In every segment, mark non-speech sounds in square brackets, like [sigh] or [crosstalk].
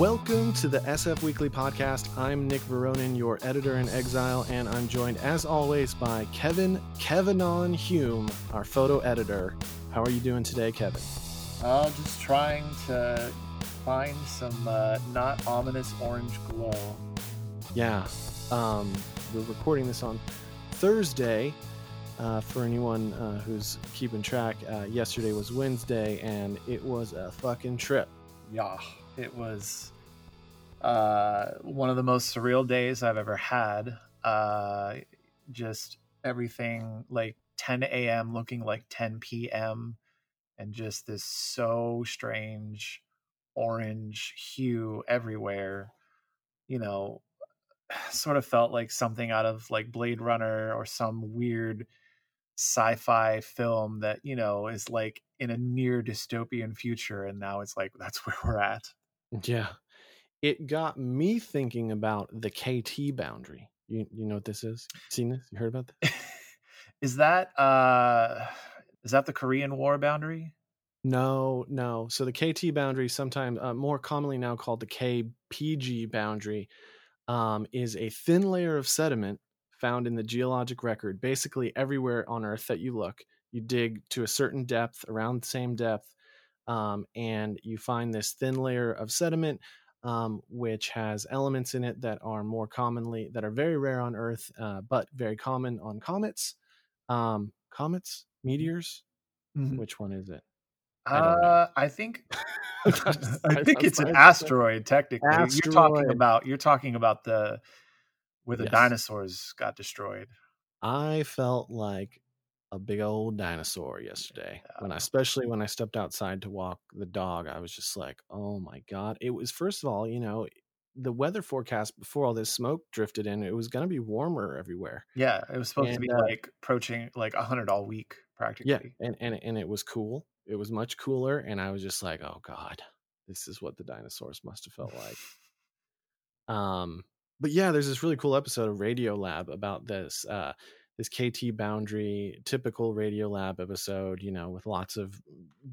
Welcome to the SF Weekly Podcast. I'm Nick Veronin, your editor in exile, and I'm joined, as always, by Kevin Kevinon Hume, our photo editor. How are you doing today, Kevin? Uh, just trying to find some uh, not ominous orange glow. Yeah, um, we're recording this on Thursday. Uh, for anyone uh, who's keeping track, uh, yesterday was Wednesday, and it was a fucking trip. Yeah, it was uh, one of the most surreal days I've ever had. Uh, just everything like 10 a.m. looking like 10 p.m. and just this so strange orange hue everywhere. You know, sort of felt like something out of like Blade Runner or some weird sci-fi film that you know is like in a near dystopian future and now it's like that's [laughs] where we're at Yeah, it got me thinking about the KT boundary. You you know what this is? Seen this? You heard about this? [laughs] is that uh is that the korean war boundary No, no. So the KT boundary, sometimes uh, more commonly now called the KPG boundary, um, is a thin layer of sediment found in the geologic record. Basically, everywhere on Earth that you look, you dig to a certain depth, around the same depth, um, and you find this thin layer of sediment, um, which has elements in it that are more commonly that are very rare on Earth, uh, but very common on comets. Um, comets, meteors. Which one is it? I uh i think [laughs] [laughs] i I- think it's an asteroid technically you're talking about you're talking about the where the Yes. dinosaurs got destroyed I felt like a big old dinosaur yesterday when I, especially when I stepped outside to walk the dog. I was just like, oh my god! It was first of all, you know, the weather forecast before all this smoke drifted in. It was going to be warmer everywhere. yeah it was supposed to be uh, like approaching like 100 all week practically Yeah, and and and it was cool. It was much cooler, and I was just like, oh god, this is what the dinosaurs must have felt like. [laughs] Um, but yeah, there's this really cool episode of Radio Lab about this uh this KT boundary, typical Radio Lab episode, you know, with lots of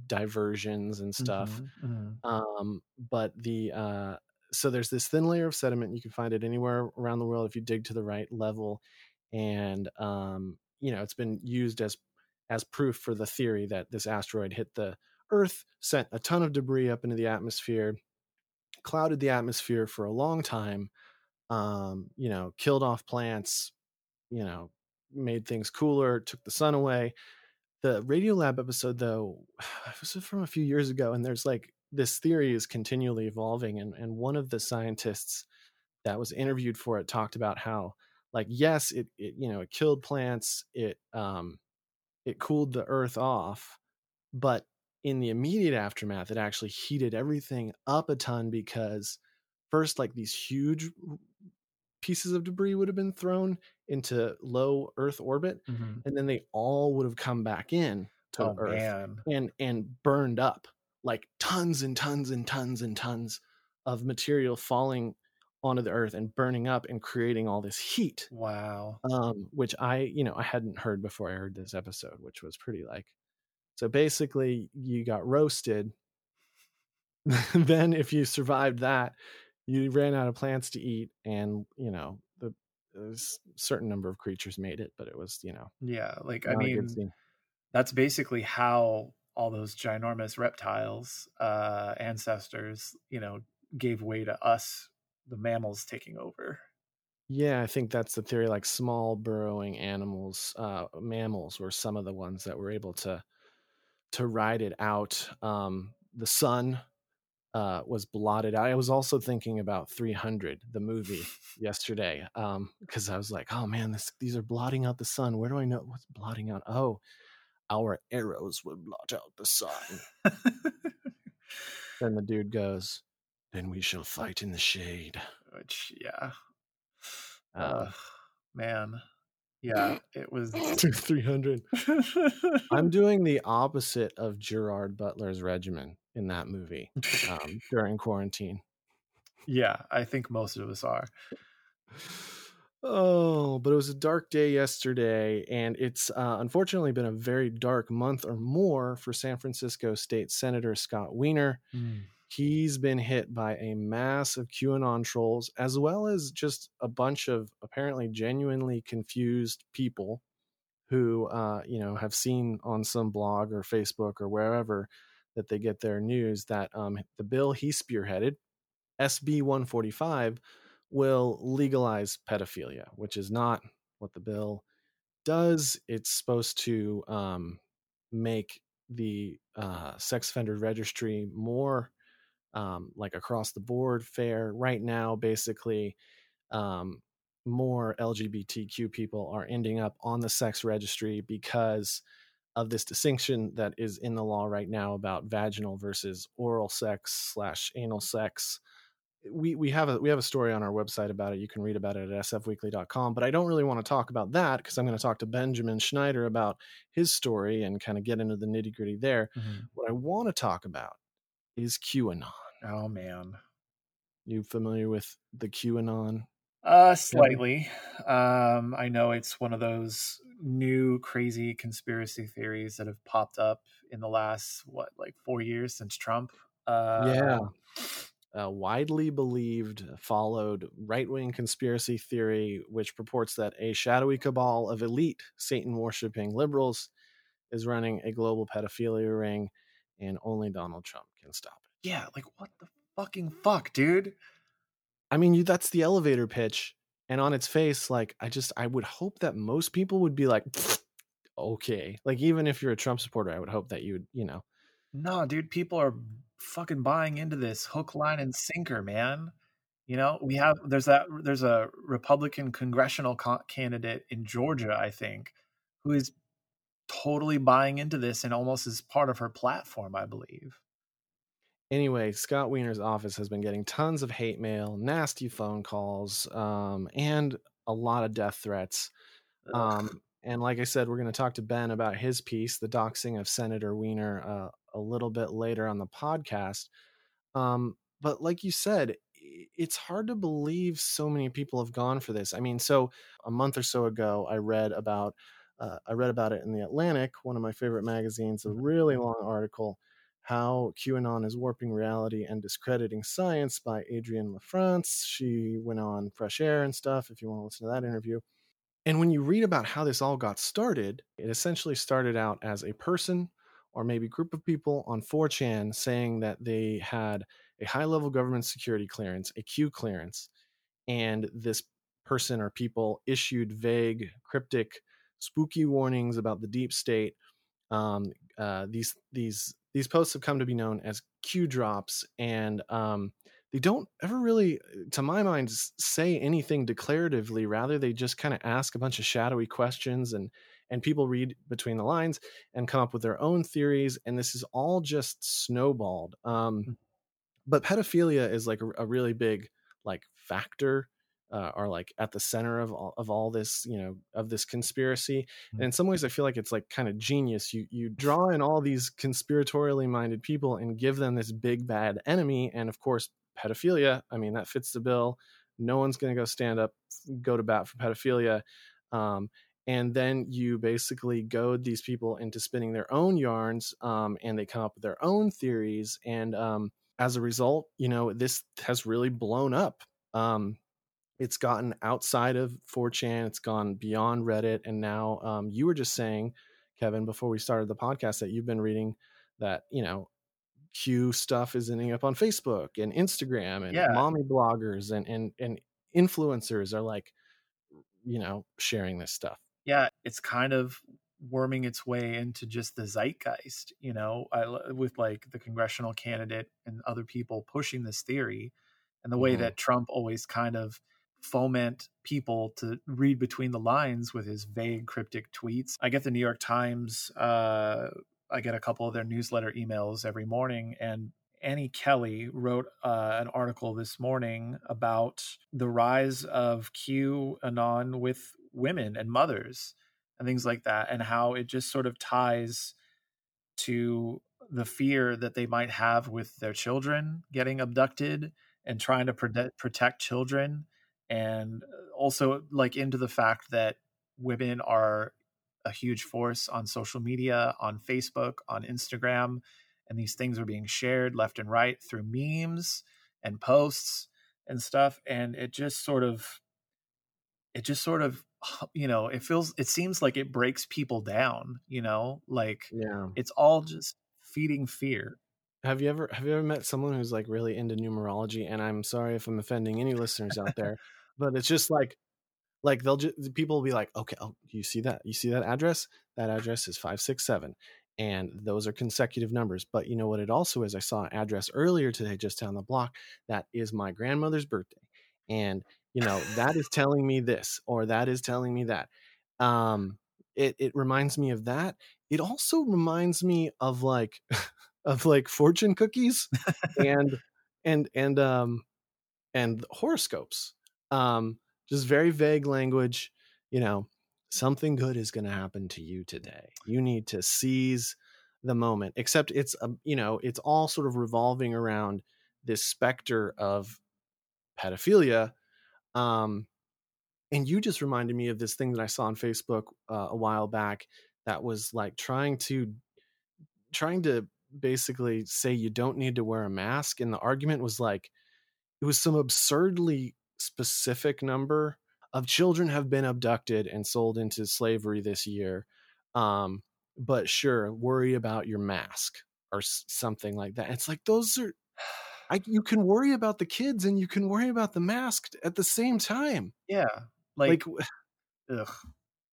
diversions and stuff. Mhm, mhm. Um, but the uh so there's this thin layer of sediment. You can find it anywhere around the world if you dig to the right level. And um, you know, it's been used as as proof for the theory that this asteroid hit the Earth, sent a ton of debris up into the atmosphere, clouded the atmosphere for a long time, um, you know, killed off plants, you know, made things cooler, took the sun away. The Radiolab episode, though, [sighs] was from a few years ago, and there's like this theory is continually evolving. And, and one of the scientists that was interviewed for it talked about how, like, yes, it, it you know, it killed plants, it um it cooled the earth off, but in the immediate aftermath, it actually heated everything up a ton because first, like these huge pieces of debris would have been thrown into low Earth orbit, Mhm. and then they all would have come back in to oh Earth man and and burned up like tons and tons and tons and tons of material falling onto the earth and burning up and creating all this heat wow um, which I, you know, I hadn't heard before I heard this episode, which was pretty like. So basically, you got roasted. [laughs] then, if you survived that, you ran out of plants to eat, and you know the a certain number of creatures made it, but it was you know yeah like i not a good mean that's basically how all those ginormous reptiles uh ancestors you know gave way to us the mammals taking over Yeah, I think that's the theory. Like small burrowing animals, uh, mammals were some of the ones that were able to to ride it out. Um, the sun uh, was blotted out. I was also thinking about 300, the movie, yesterday, because I was like, oh man, this, these are blotting out the sun. Where do I know what's blotting out? Oh, our arrows would blot out the sun. then the dude goes, then we shall fight in the shade. which yeah Um, uh, man yeah [laughs] it was [laughs] 300. I'm [laughs] doing the opposite of Gerard Butler's regimen in that movie um, during quarantine. yeah i think most of us are [sighs] Oh, but it was a dark day yesterday, and it's uh, unfortunately been a very dark month or more for San Francisco State Senator Scott Wiener. He's been hit by a mass of QAnon trolls, as well as just a bunch of apparently genuinely confused people who, uh, you know, have seen on some blog or Facebook or wherever that they get their news that um, the bill he spearheaded, SB 145, will legalize pedophilia, which is not what the bill does. It's supposed to um, make the uh, sex offender registry more um, like across the board fair. Right now, basically, um, more LGBTQ people are ending up on the sex registry because of this distinction that is in the law right now about vaginal versus oral sex slash anal sex we we have a we have a story on our website about it. You can read about it at sfweekly.com. But I don't really want to talk about that because I'm going to talk to Benjamin Schneider about his story and kind of get into the nitty gritty there. Mm-hmm. What I want to talk about is QAnon. Oh man, you familiar with the QAnon? Uh, slightly. Um, I know it's one of those new crazy conspiracy theories that have popped up in the last what like four years since Trump. Uh, yeah a widely believed, followed right wing conspiracy theory, which purports that a shadowy cabal of elite Satan worshiping liberals is running a global pedophilia ring, and only Donald Trump can stop it. Yeah, like what the fucking fuck, dude? I mean, you, that's the elevator pitch. And on its face, like, I just, I would hope that most people would be like, [sniffs] okay. Like, even if you're a Trump supporter, I would hope that you would, you know. No, dude, people are fucking buying into this hook, line, and sinker, man. You know, we have there's that there's a Republican congressional co- candidate in Georgia, I think, who is totally buying into this and almost as part of her platform, I believe. Anyway, Scott Wiener's office has been getting tons of hate mail, nasty phone calls, um, and a lot of death threats. Um, and like I said, we're going to talk to Ben about his piece, the doxing of Senator Wiener, uh, a little bit later on the podcast. Um, but like you said, it's hard to believe so many people have gone for this. I mean, so a month or so ago, I read about uh, I read about it in the Atlantic, one of my favorite magazines, a really long article, how QAnon is warping reality and discrediting science by Adrienne LaFrance. She went on Fresh Air and stuff. If you want to listen to that interview. And when you read about how this all got started, it essentially started out as a person or maybe group of people on 4chan saying that they had a high level government security clearance, a Q clearance, and this person or people issued vague, cryptic, spooky warnings about the deep state. Um, uh, these these these posts have come to be known as Q drops, and um, they don't ever really, to my mind, say anything declaratively. Rather, they just kind of ask a bunch of shadowy questions and and people read between the lines and come up with their own theories and this is all just snowballed um, hmm. but pedophilia is like a, a, really big like factor uh, are like at the center of all, of all this you know of this conspiracy. Mm-hmm. and in some ways i feel like it's like kind of genius. You you [laughs] draw in all these conspiratorially minded people and give them this big bad enemy and of course pedophilia. I mean that fits the bill. No one's going to go stand up go to bat for pedophilia. Um, and then you basically goad these people into spinning their own yarns um, and they come up with their own theories. And um, as a result you know this has really blown up. Um, it's gotten outside of 4chan it's gone beyond reddit and now um, you were just saying kevin before we started the podcast that you've been reading that you know q stuff is ending up on facebook and instagram and yeah. mommy bloggers and and and influencers are like you know sharing this stuff yeah, it's kind of worming its way into just the zeitgeist, you know, I, with like the congressional candidate and other people pushing this theory and the way mm-hmm. that Trump always kind of foment people to read between the lines with his vague cryptic tweets. I get the New York Times uh I get a couple of their newsletter emails every morning and Annie Kelly wrote uh, an article this morning about the rise of QAnon with women and mothers and things like that, and how it just sort of ties to the fear that they might have with their children getting abducted and trying to protect, protect children, and uh, also like into the fact that women are a huge force on social media, on Facebook, on Instagram, and these things are being shared left and right through memes and posts and stuff and it just sort of it just sort of [laughs] you know it feels it seems like it breaks people down you know? Like yeah. it's all just feeding fear have you ever have you ever met someone who's like really into numerology? And i'm sorry if i'm offending any listeners out there [laughs] but it's just like like they'll just people will be like okay oh you see that you see that address? That address is 567 and those are consecutive numbers. But you know what it also is? I saw an address earlier today just down the block that is my grandmother's birthday and you know that is [laughs] telling me this or that is telling me that. Um it it reminds me of that. It also reminds me of like [laughs] of like fortune cookies and [laughs] and and um and horoscopes um just very vague language you know something good is going to happen to you today. You need to seize the moment except it's a you know it's all sort of revolving around this specter of pedophilia um and you just reminded me of this thing that i saw on facebook uh, a while back that was like trying to trying to basically say you don't need to wear a mask and the argument was like it was some absurdly specific number of children have been abducted and sold into slavery this year. Um, but sure, worry about your mask or something like that. It's like those are, I, you can worry about the kids and you can worry about the mask at the same time. Yeah, like, like ugh,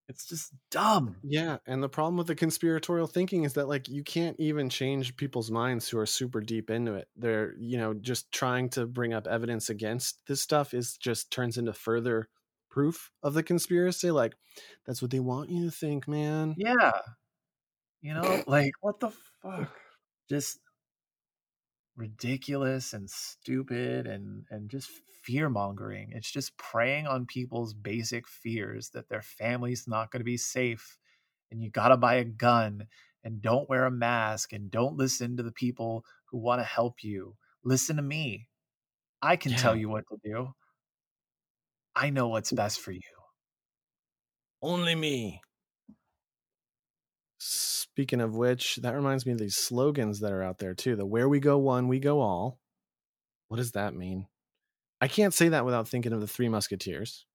it's just dumb. Yeah, and the problem with the conspiratorial thinking is that like you can't even change people's minds who are super deep into it. They're, you know, just trying to bring up evidence against this stuff is just turns into further proof of the conspiracy. Like that's what they want you to think, man. Yeah. You know, like what the fuck? Just ridiculous and stupid and and just fear mongering. It's just preying on people's basic fears that their family's not going to be safe and you got to buy a gun and don't wear a mask and don't listen to the people who want to help you. Listen to me. I can yeah. tell you what to do. I know what's best for you. Only me. Speaking of which, that reminds me of these slogans that are out there too. The where we go one, we go all. What does that mean? I can't say that without thinking of the Three Musketeers.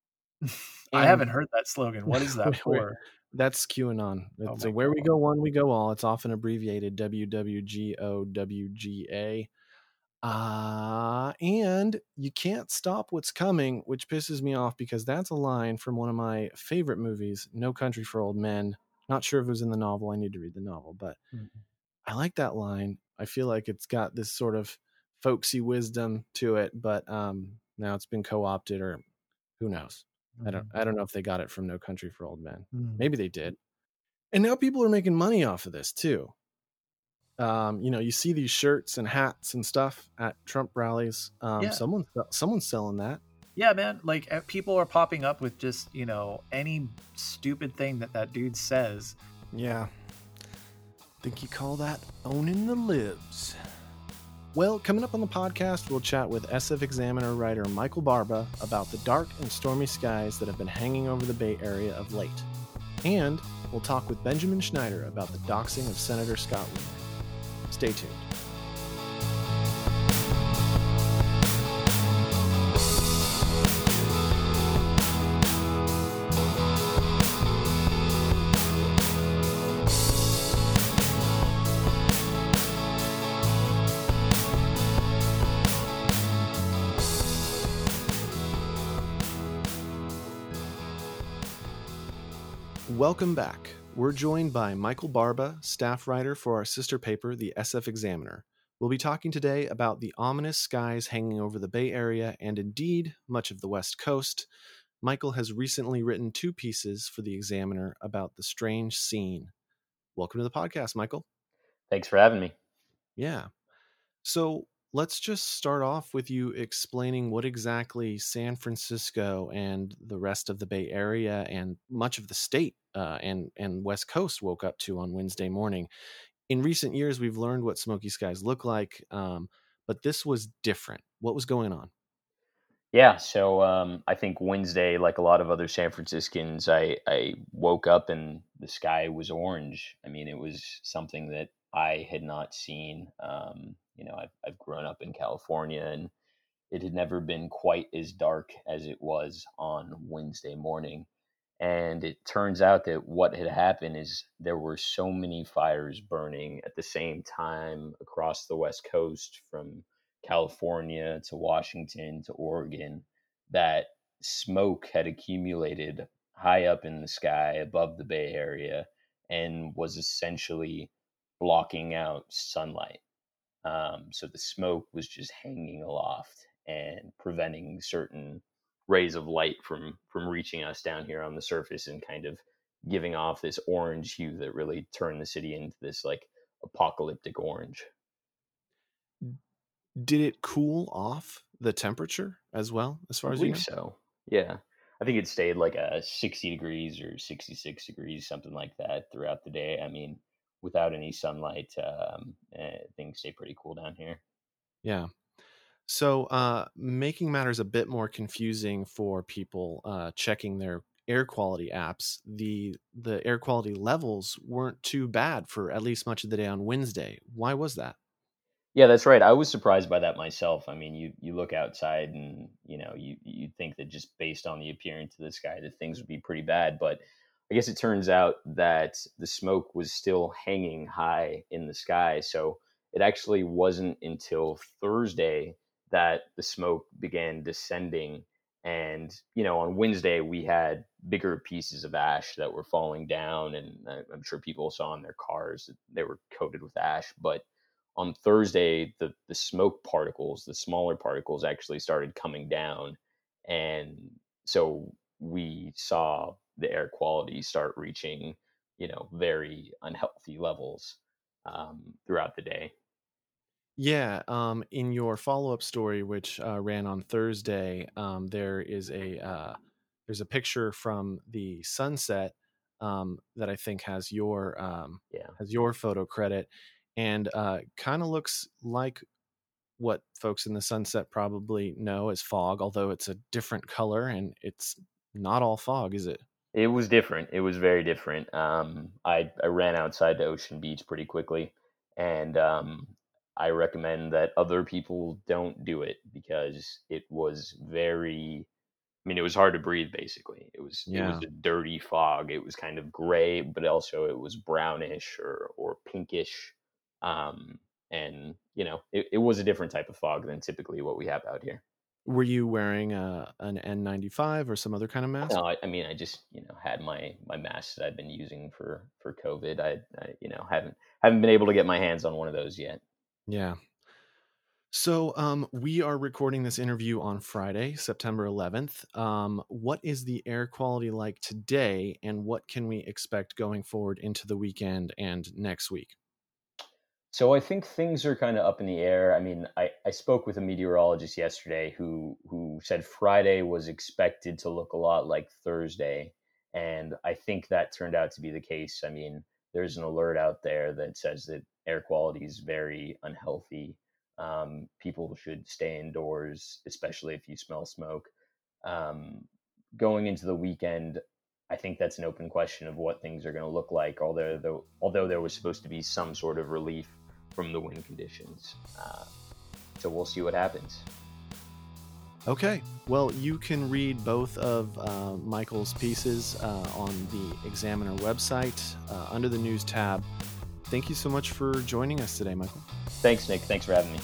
[laughs] I haven't heard that slogan. What is that [laughs] for? That's QAnon. Oh so where God. we go one, we go all. It's often abbreviated WWGOWGA. Uh, and you can't stop what's coming, which pisses me off because that's a line from one of my favorite movies, No Country for Old Men. Not sure if it was in the novel. I need to read the novel, but mm-hmm. I like that line. I feel like it's got this sort of folksy wisdom to it, but um, now it's been co-opted, or who knows? Mm-hmm. I don't. Mm-hmm. I don't know if they got it from No Country for Old Men. Mm-hmm. Maybe they did. And now people are making money off of this too. Um, you know, you see these shirts and hats and stuff at Trump rallies. Um, yeah. Someone, someone's selling that. Yeah, man. Like eh, people are popping up with just you know any stupid thing that that dude says. Yeah. Think you call that owning the libs? Well, coming up on the podcast, we'll chat with SF Examiner writer Michael Barba about the dark and stormy skies that have been hanging over the Bay Area of late. And we'll talk with Benjamin Schneider about the doxing of Senator Scott Wiener. Stay tuned. Welcome back. We're joined by Michael Barba, staff writer for our sister paper, the SF Examiner. We'll be talking today about the ominous skies hanging over the Bay Area and indeed much of the West Coast. Michael has recently written two pieces for the Examiner about the strange scene. Welcome to the podcast, Michael. Thanks for having me. Yeah. So, let's just start off with you explaining what exactly San Francisco and the rest of the Bay Area and much of the state uh, and and West Coast woke up to on Wednesday morning. In recent years, we've learned what smoky skies look like, um, but this was different. What was going on? Yeah, so um, I think Wednesday, like a lot of other San Franciscans, I, I woke up and the sky was orange. I mean, it was something that I had not seen. Um, you know, I've, I've grown up in California and it had never been quite as dark as it was on Wednesday morning. And it turns out that what had happened is there were so many fires burning at the same time across the West Coast from California to Washington to Oregon that smoke had accumulated high up in the sky above the Bay Area and was essentially blocking out sunlight. Um, so the smoke was just hanging aloft and preventing certain rays of light from from reaching us down here on the surface and kind of giving off this orange hue that really turned the city into this like apocalyptic orange. Did it cool off the temperature as well, as far I as you know? so. Yeah. I think it stayed like a 60 degrees or 66 degrees, something like that throughout the day. I mean, without any sunlight, um, eh, things stay pretty cool down here. Yeah. So, uh, making matters a bit more confusing for people uh, checking their air quality apps, the the air quality levels weren't too bad for at least much of the day on Wednesday. Why was that? Yeah, that's right. I was surprised by that myself. I mean, you you look outside and you know you you think that just based on the appearance of the sky that things would be pretty bad, but I guess it turns out that the smoke was still hanging high in the sky. So it actually wasn't until Thursday that the smoke began descending. And, you know, on Wednesday, we had bigger pieces of ash that were falling down. And I'm sure people saw in their cars that they were coated with ash. But on Thursday, the, the smoke particles, the smaller particles, actually started coming down. And so we saw the air quality start reaching, you know, very unhealthy levels um, throughout the day. Yeah, um, in your follow up story, which uh, ran on Thursday, um, there is a uh, there's a picture from the sunset um, that I think has your um, Yeah. has your photo credit, and uh, kind of looks like what folks in the sunset probably know as fog, although it's a different color and it's not all fog, is it? It was different. It was very different. Um, I I ran outside to Ocean Beach pretty quickly, and um, I recommend that other people don't do it because it was very. I mean, it was hard to breathe. Basically, it was it was a dirty fog. It was kind of gray, but also it was brownish or or pinkish, um, and you know, it, it was a different type of fog than typically what we have out here. Were you wearing uh, an N95 or some other kind of mask? No, I, I mean, I just you know had my my mask that I've been using for for COVID. I, I you know haven't haven't been able to get my hands on one of those yet. Yeah. So, um, we are recording this interview on Friday, September 11th. Um, what is the air quality like today, and what can we expect going forward into the weekend and next week? So I think things are kind of up in the air. I mean, I, I spoke with a meteorologist yesterday who who said Friday was expected to look a lot like Thursday, and I think that turned out to be the case. I mean, there's an alert out there that says that air quality is very unhealthy. Um, people should stay indoors, especially if you smell smoke. Um, going into the weekend, I think that's an open question of what things are going to look like. Although, though, although there was supposed to be some sort of relief from the wind conditions, uh, so we'll see what happens. Okay. Well, you can read both of uh, Michael's pieces uh, on the Examiner website uh, under the news tab. Thank you so much for joining us today, Michael. Thanks, Nick. Thanks for having me.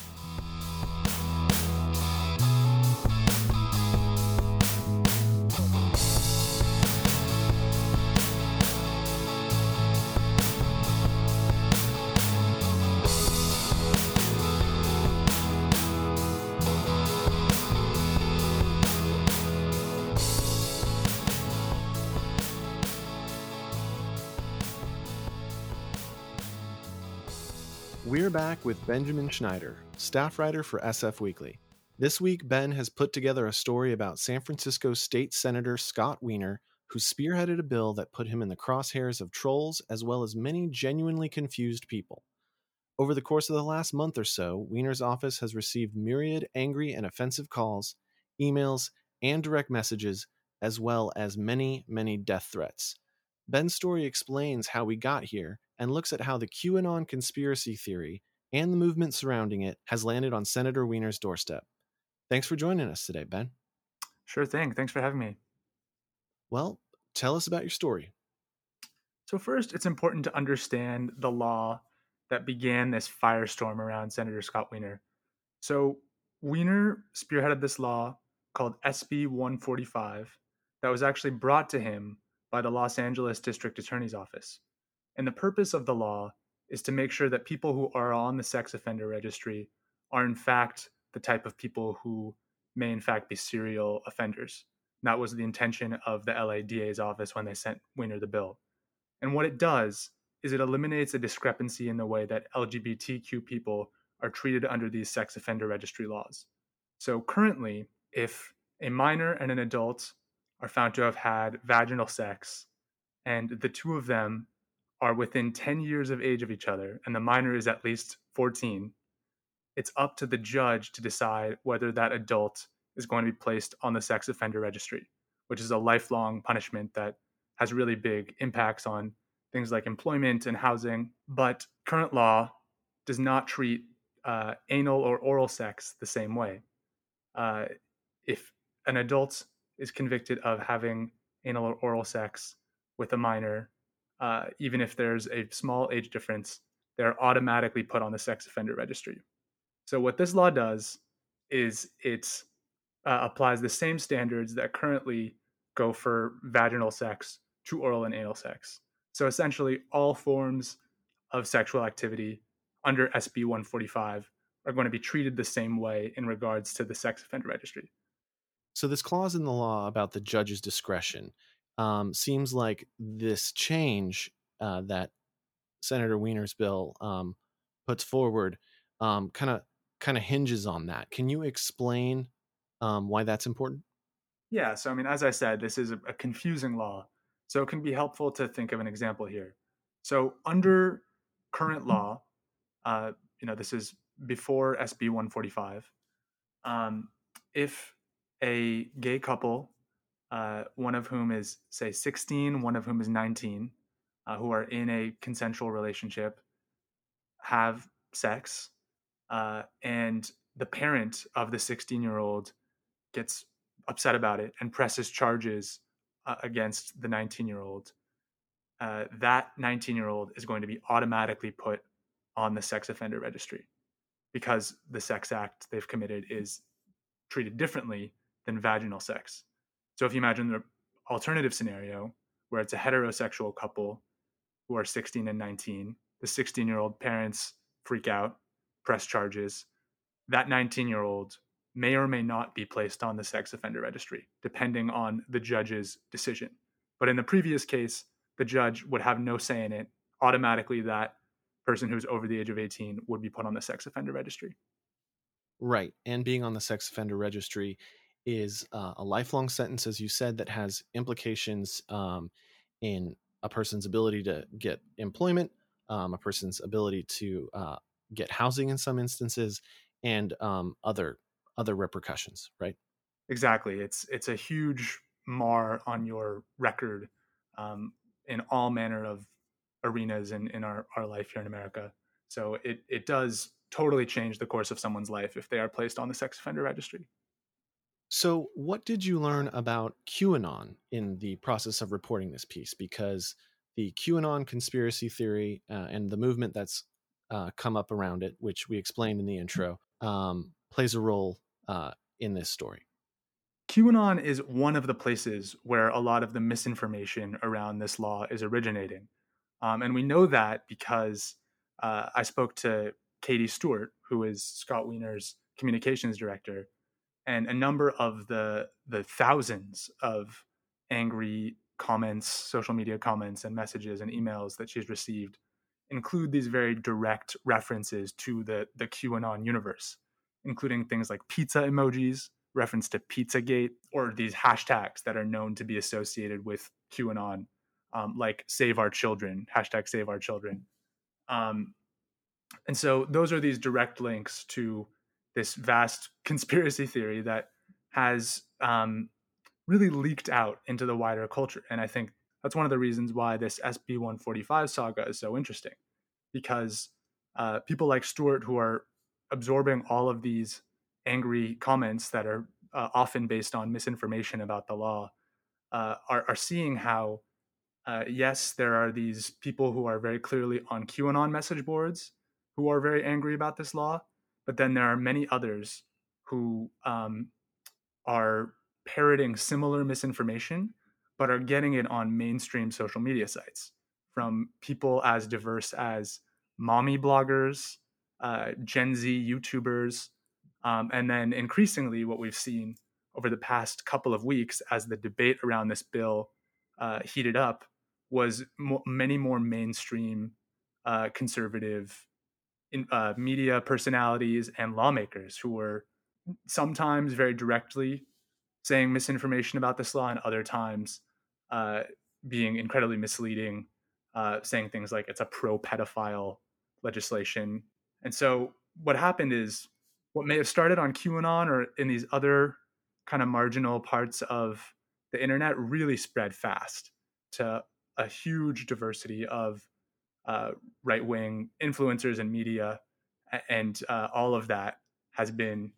With Benjamin Schneider, staff writer for SF Weekly. This week, Ben has put together a story about San Francisco State Senator Scott Wiener, who spearheaded a bill that put him in the crosshairs of trolls as well as many genuinely confused people. Over the course of the last month or so, Wiener's office has received myriad angry and offensive calls, emails, and direct messages, as well as many, many death threats. Ben's story explains how we got here and looks at how the QAnon conspiracy theory and the movement surrounding it has landed on Senator Wiener's doorstep. Thanks for joining us today, Ben. Sure thing. Thanks for having me. Well, tell us about your story. So, first, it's important to understand the law that began this firestorm around Senator Scott Wiener. So, Wiener spearheaded this law called SB 145 that was actually brought to him by the Los Angeles District Attorney's Office. And the purpose of the law is to make sure that people who are on the sex offender registry are, in fact, the type of people who may, in fact, be serial offenders. And that was the intention of the LADA's office when they sent Wiener the bill. And what it does is it eliminates a discrepancy in the way that LGBTQ people are treated under these sex offender registry laws. So currently, if a minor and an adult are found to have had vaginal sex, and the two of them are within 10 years of age of each other, and the minor is at least 14, it's up to the judge to decide whether that adult is going to be placed on the sex offender registry, which is a lifelong punishment that has really big impacts on things like employment and housing. But current law does not treat uh, anal or oral sex the same way. Uh, if an adult is convicted of having anal or oral sex with a minor, uh, even if there's a small age difference, they're automatically put on the sex offender registry. So, what this law does is it uh, applies the same standards that currently go for vaginal sex to oral and anal sex. So, essentially, all forms of sexual activity under SB 145 are going to be treated the same way in regards to the sex offender registry. So, this clause in the law about the judge's discretion um, seems like this change uh, that Senator Wiener's bill um, puts forward kind of kind of hinges on that. Can you explain um, why that's important? Yeah. So, I mean, as I said, this is a, a confusing law, so it can be helpful to think of an example here. So, under current law, uh, you know, this is before SB 145. Um, if a gay couple uh, one of whom is, say, 16, one of whom is 19, uh, who are in a consensual relationship, have sex, uh, and the parent of the 16 year old gets upset about it and presses charges uh, against the 19 year old. Uh, that 19 year old is going to be automatically put on the sex offender registry because the sex act they've committed is treated differently than vaginal sex. So if you imagine the alternative scenario where it's a heterosexual couple who are 16 and 19, the 16 year old parents freak out, press charges. That 19 year old may or may not be placed on the sex offender registry, depending on the judge's decision. But in the previous case, the judge would have no say in it. Automatically, that person who's over the age of 18 would be put on the sex offender registry. Right. And being on the sex offender registry is uh, a lifelong sentence, as you said, that has implications um, in a person's ability to get employment, um, a person's ability to uh, get housing in some instances, and um, other other repercussions. Right? Exactly. It's it's a huge mar on your record um, in all manner of arenas in, in our, our life here in America. So it it does totally change the course of someone's life if they are placed on the sex offender registry. So, what did you learn about QAnon in the process of reporting this piece? Because the QAnon conspiracy theory uh, and the movement that's uh, come up around it, which we explained in the intro, um, plays a role uh, in this story. QAnon is one of the places where a lot of the misinformation around this law is originating. Um, and we know that because uh, I spoke to Katie Stewart, who is Scott Wiener's communications director, and a number of the the thousands of angry comments, social media comments, and messages and emails that she's received include these very direct references to the the QAnon universe, including things like pizza emojis, reference to Pizzagate, or these hashtags that are known to be associated with QAnon, um, like "Save Our Children" hashtag Save Our Children. Um, and so those are these direct links to this vast conspiracy theory that has um, really leaked out into the wider culture. And I think that's one of the reasons why this SB 145 saga is so interesting, because uh, people like Stewart, who are absorbing all of these angry comments that are uh, often based on misinformation about the law, uh, are, are seeing how, uh, yes, there are these people who are very clearly on QAnon message boards who are very angry about this law, but then there are many others who um, are parroting similar misinformation, but are getting it on mainstream social media sites from people as diverse as mommy bloggers, uh, Gen Z YouTubers, um, and then increasingly what we've seen over the past couple of weeks as the debate around this bill uh, heated up was mo- many more mainstream uh, conservative in, uh, media personalities and lawmakers who were sometimes very directly saying misinformation about this law and other times uh, being incredibly misleading, uh, saying things like it's a pro pedophile legislation. And so what happened is what may have started on QAnon or in these other kind of marginal parts of the internet really spread fast to a huge diversity of uh, right wing influencers and media. And uh, all of that has been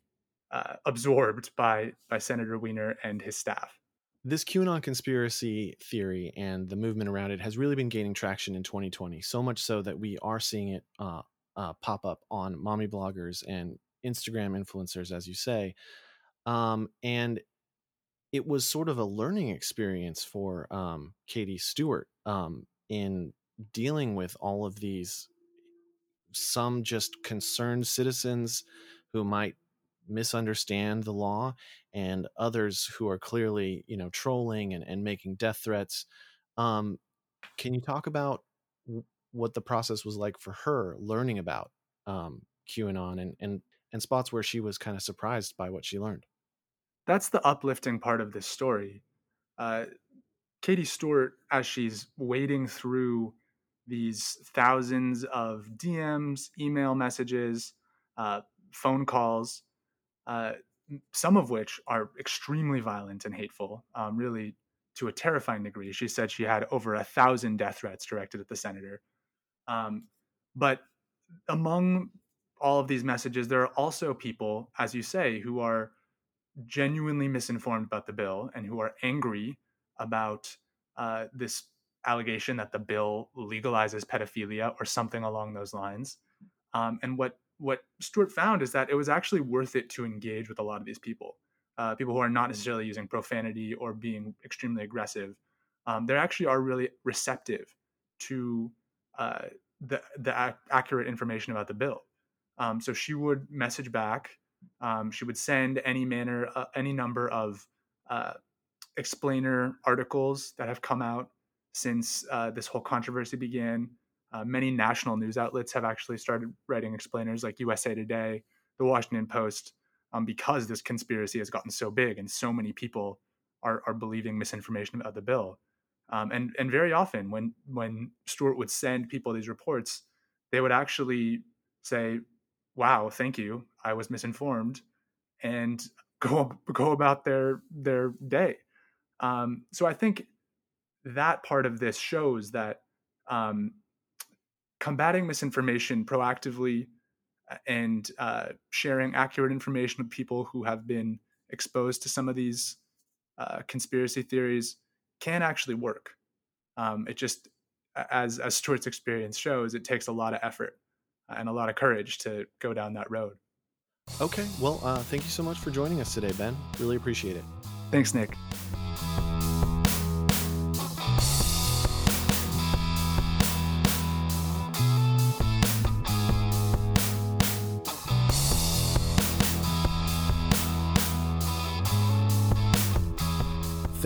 uh, absorbed by, by Senator Wiener and his staff. This QAnon conspiracy theory and the movement around it has really been gaining traction in 2020, so much so that we are seeing it uh, uh, pop up on mommy bloggers and Instagram influencers, as you say. Um, and it was sort of a learning experience for um, Katie Stewart um, in dealing with all of these, some just concerned citizens who might misunderstand the law and others who are clearly you know trolling and, and making death threats um, can you talk about what the process was like for her learning about um, qanon and, and and spots where she was kind of surprised by what she learned? That's the uplifting part of this story. Uh, katie stewart as she's wading through these thousands of dms email messages uh, phone calls uh, some of which are extremely violent and hateful, um, really to a terrifying degree. She said she had over a thousand death threats directed at the senator. Um, but among all of these messages, there are also people, as you say, who are genuinely misinformed about the bill and who are angry about uh, this allegation that the bill legalizes pedophilia or something along those lines. Um, and what what Stewart found is that it was actually worth it to engage with a lot of these people, uh, people who are not necessarily using profanity or being extremely aggressive. Um, they actually are really receptive to uh, the the ac- accurate information about the bill. Um, so she would message back. Um, she would send any manner, uh, any number of uh, explainer articles that have come out since uh, this whole controversy began. Uh, many national news outlets have actually started writing explainers like USA Today, the Washington Post, um, because this conspiracy has gotten so big and so many people are, are believing misinformation about the bill. Um, and, and very often when, when Stewart would send people these reports, they would actually say, wow, thank you. I was misinformed and go, go about their, their day. Um, so I think that part of this shows that um, combating misinformation proactively uh, and uh, sharing accurate information with people who have been exposed to some of these uh, conspiracy theories can actually work. Um, it just, as as Stewart's experience shows, it takes a lot of effort and a lot of courage to go down that road. Okay, well, uh, thank you so much for joining us today, Ben. Really appreciate it. Thanks, Nick.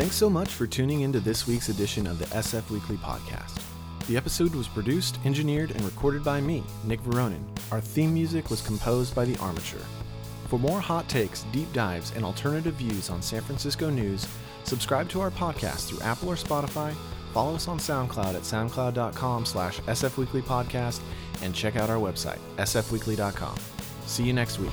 Thanks so much for tuning into this week's edition of the SF Weekly Podcast. The episode was produced, engineered, and recorded by me, Nick Veronin. Our theme music was composed by The Armature. For more hot takes, deep dives, and alternative views on San Francisco news, subscribe to our podcast through Apple or Spotify, follow us on SoundCloud at soundcloud.com slash sfweeklypodcast, and check out our website, sfweekly.com. See you next week.